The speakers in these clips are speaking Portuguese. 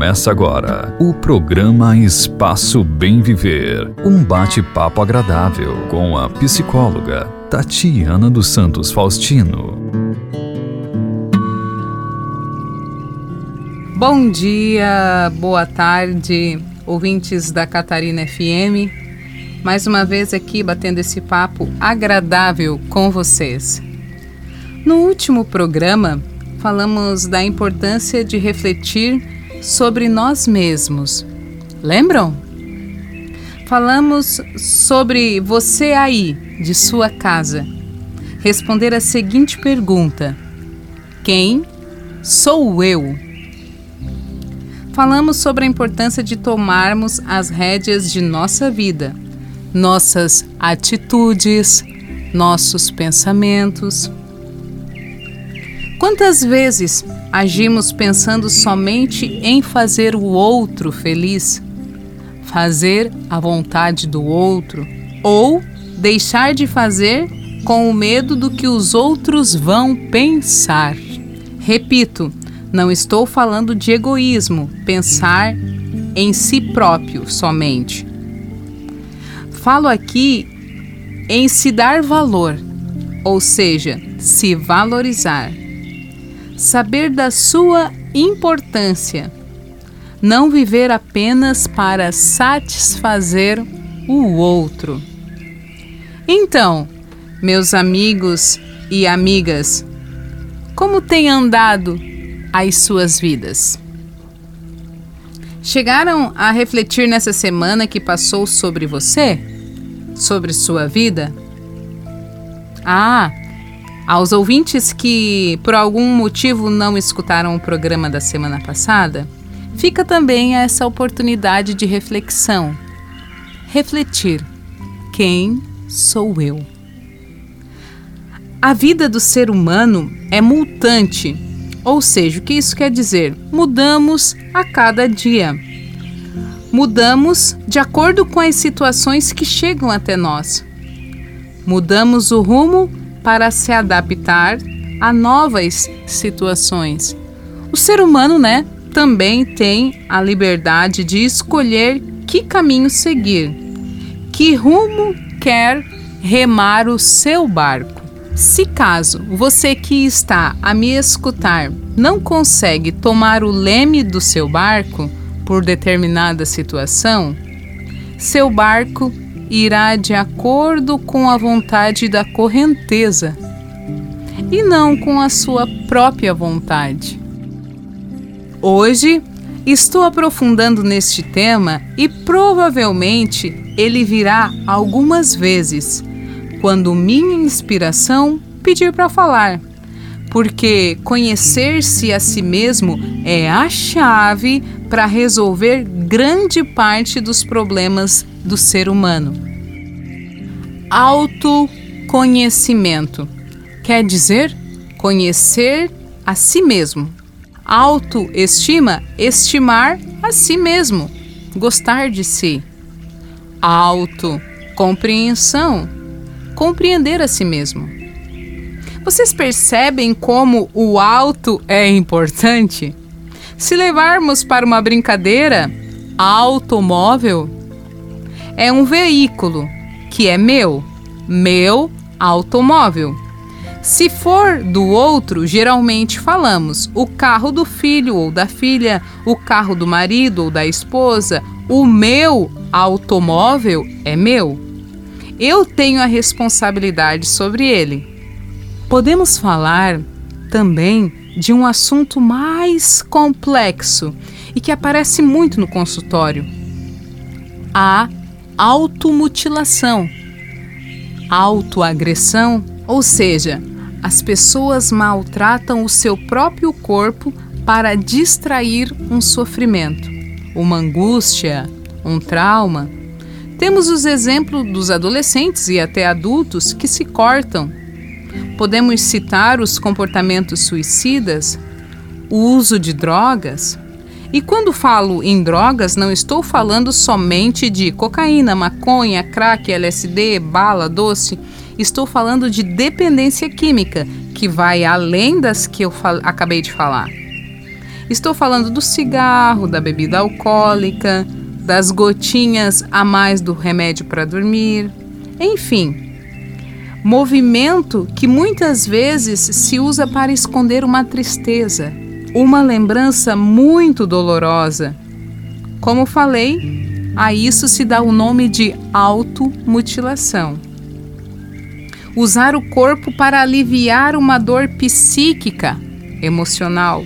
Começa agora o programa Espaço Bem Viver. Um bate-papo agradável com a psicóloga Tatiana dos Santos Faustino. Bom dia, boa tarde, ouvintes da Catarina FM. Mais uma vez aqui batendo esse papo agradável com vocês. No último programa, falamos da importância de refletir sobre nós mesmos. Lembram? Falamos sobre você aí, de sua casa. Responder a seguinte pergunta: Quem sou eu? Falamos sobre a importância de tomarmos as rédeas de nossa vida, nossas atitudes, nossos pensamentos Quantas vezes agimos pensando somente em fazer o outro feliz, fazer a vontade do outro ou deixar de fazer com o medo do que os outros vão pensar? Repito, não estou falando de egoísmo, pensar em si próprio somente. Falo aqui em se dar valor, ou seja, se valorizar saber da sua importância, não viver apenas para satisfazer o outro. Então, meus amigos e amigas, como tem andado as suas vidas? Chegaram a refletir nessa semana que passou sobre você? Sobre sua vida? Ah, aos ouvintes que por algum motivo não escutaram o programa da semana passada, fica também essa oportunidade de reflexão. Refletir: quem sou eu? A vida do ser humano é multante, ou seja, o que isso quer dizer? Mudamos a cada dia. Mudamos de acordo com as situações que chegam até nós. Mudamos o rumo para se adaptar a novas situações. O ser humano, né, também tem a liberdade de escolher que caminho seguir, que rumo quer remar o seu barco. Se caso você que está a me escutar não consegue tomar o leme do seu barco por determinada situação, seu barco irá de acordo com a vontade da correnteza e não com a sua própria vontade. Hoje estou aprofundando neste tema e provavelmente ele virá algumas vezes quando minha inspiração pedir para falar, porque conhecer-se a si mesmo é a chave para resolver grande parte dos problemas do ser humano. Autoconhecimento quer dizer conhecer a si mesmo. Autoestima, estimar a si mesmo, gostar de si. Autocompreensão, compreender a si mesmo. Vocês percebem como o alto é importante? Se levarmos para uma brincadeira, automóvel é um veículo que é meu, meu automóvel. Se for do outro, geralmente falamos o carro do filho ou da filha, o carro do marido ou da esposa, o meu automóvel é meu. Eu tenho a responsabilidade sobre ele. Podemos falar também de um assunto mais complexo e que aparece muito no consultório: a automutilação, autoagressão, ou seja, as pessoas maltratam o seu próprio corpo para distrair um sofrimento, uma angústia, um trauma. Temos os exemplos dos adolescentes e até adultos que se cortam Podemos citar os comportamentos suicidas, o uso de drogas. E quando falo em drogas, não estou falando somente de cocaína, maconha, crack, LSD, bala, doce. Estou falando de dependência química, que vai além das que eu acabei de falar. Estou falando do cigarro, da bebida alcoólica, das gotinhas a mais do remédio para dormir, enfim. Movimento que muitas vezes se usa para esconder uma tristeza, uma lembrança muito dolorosa. Como falei, a isso se dá o nome de automutilação. Usar o corpo para aliviar uma dor psíquica, emocional.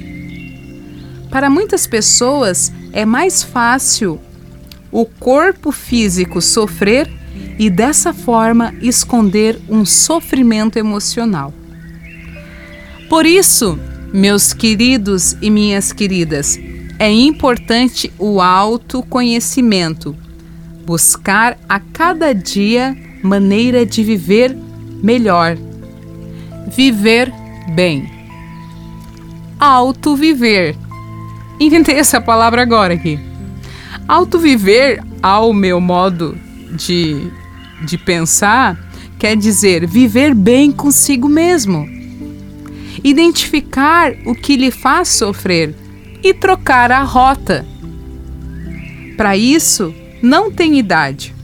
Para muitas pessoas é mais fácil o corpo físico sofrer e dessa forma esconder um sofrimento emocional. Por isso, meus queridos e minhas queridas, é importante o autoconhecimento, buscar a cada dia maneira de viver melhor, viver bem. Autoviver. Inventei essa palavra agora aqui. Autoviver, ao meu modo de, de pensar, quer dizer viver bem consigo mesmo. Identificar o que lhe faz sofrer e trocar a rota. Para isso, não tem idade.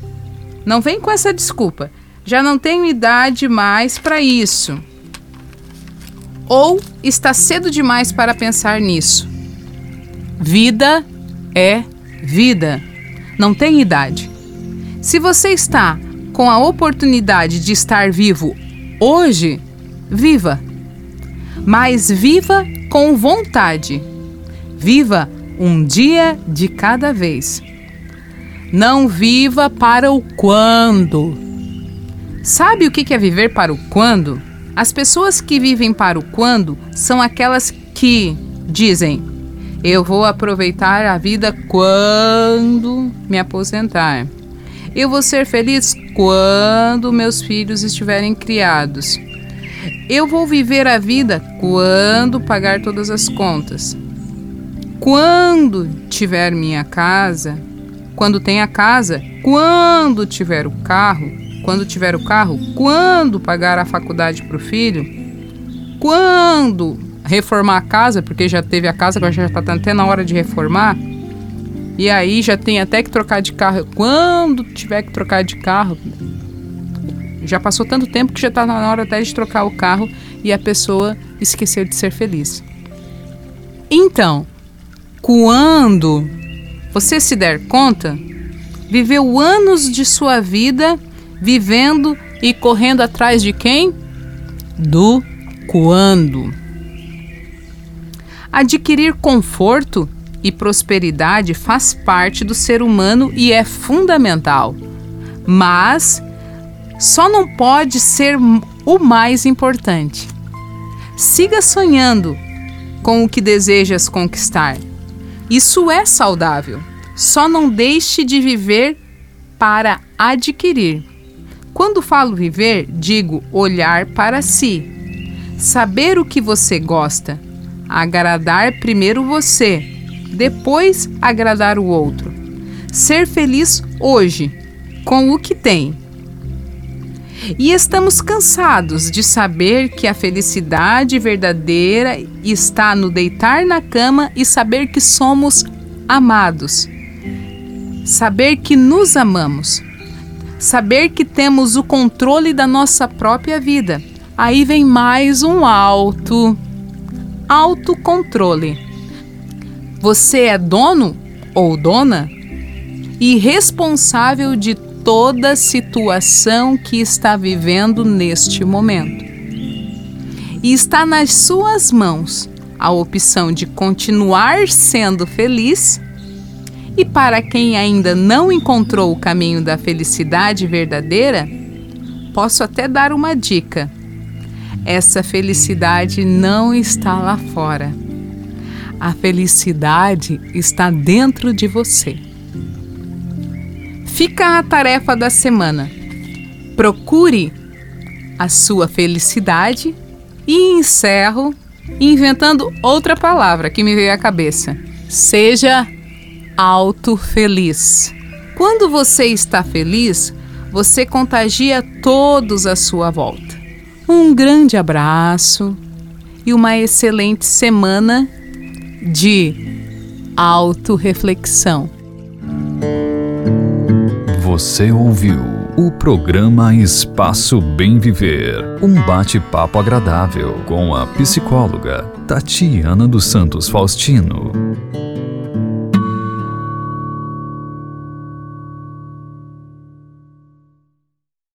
Não vem com essa desculpa. Já não tenho idade mais para isso. Ou está cedo demais para pensar nisso. Vida é vida, não tem idade. Se você está com a oportunidade de estar vivo hoje, viva. Mas viva com vontade. Viva um dia de cada vez. Não viva para o quando. Sabe o que é viver para o quando? As pessoas que vivem para o quando são aquelas que dizem: eu vou aproveitar a vida quando me aposentar. Eu vou ser feliz quando meus filhos estiverem criados. Eu vou viver a vida quando pagar todas as contas. Quando tiver minha casa, quando tem a casa, quando tiver o carro, quando tiver o carro, quando pagar a faculdade para o filho, quando reformar a casa, porque já teve a casa, agora já está até na hora de reformar. E aí já tem até que trocar de carro. Quando tiver que trocar de carro, já passou tanto tempo que já está na hora até de trocar o carro e a pessoa esqueceu de ser feliz. Então, quando você se der conta, viveu anos de sua vida vivendo e correndo atrás de quem? Do quando. Adquirir conforto e prosperidade faz parte do ser humano e é fundamental. Mas só não pode ser o mais importante. Siga sonhando com o que desejas conquistar. Isso é saudável. Só não deixe de viver para adquirir. Quando falo viver, digo olhar para si, saber o que você gosta agradar primeiro você, depois agradar o outro. Ser feliz hoje, com o que tem. E estamos cansados de saber que a felicidade verdadeira está no deitar na cama e saber que somos amados. Saber que nos amamos. Saber que temos o controle da nossa própria vida. Aí vem mais um alto autocontrole. Você é dono ou dona e responsável de toda situação que está vivendo neste momento. E está nas suas mãos a opção de continuar sendo feliz. E para quem ainda não encontrou o caminho da felicidade verdadeira, posso até dar uma dica essa felicidade não está lá fora. A felicidade está dentro de você. Fica a tarefa da semana. Procure a sua felicidade e encerro inventando outra palavra que me veio à cabeça. Seja auto-feliz. Quando você está feliz, você contagia todos à sua volta. Um grande abraço e uma excelente semana de autorreflexão. Você ouviu o programa Espaço Bem Viver, um bate-papo agradável com a psicóloga Tatiana dos Santos Faustino.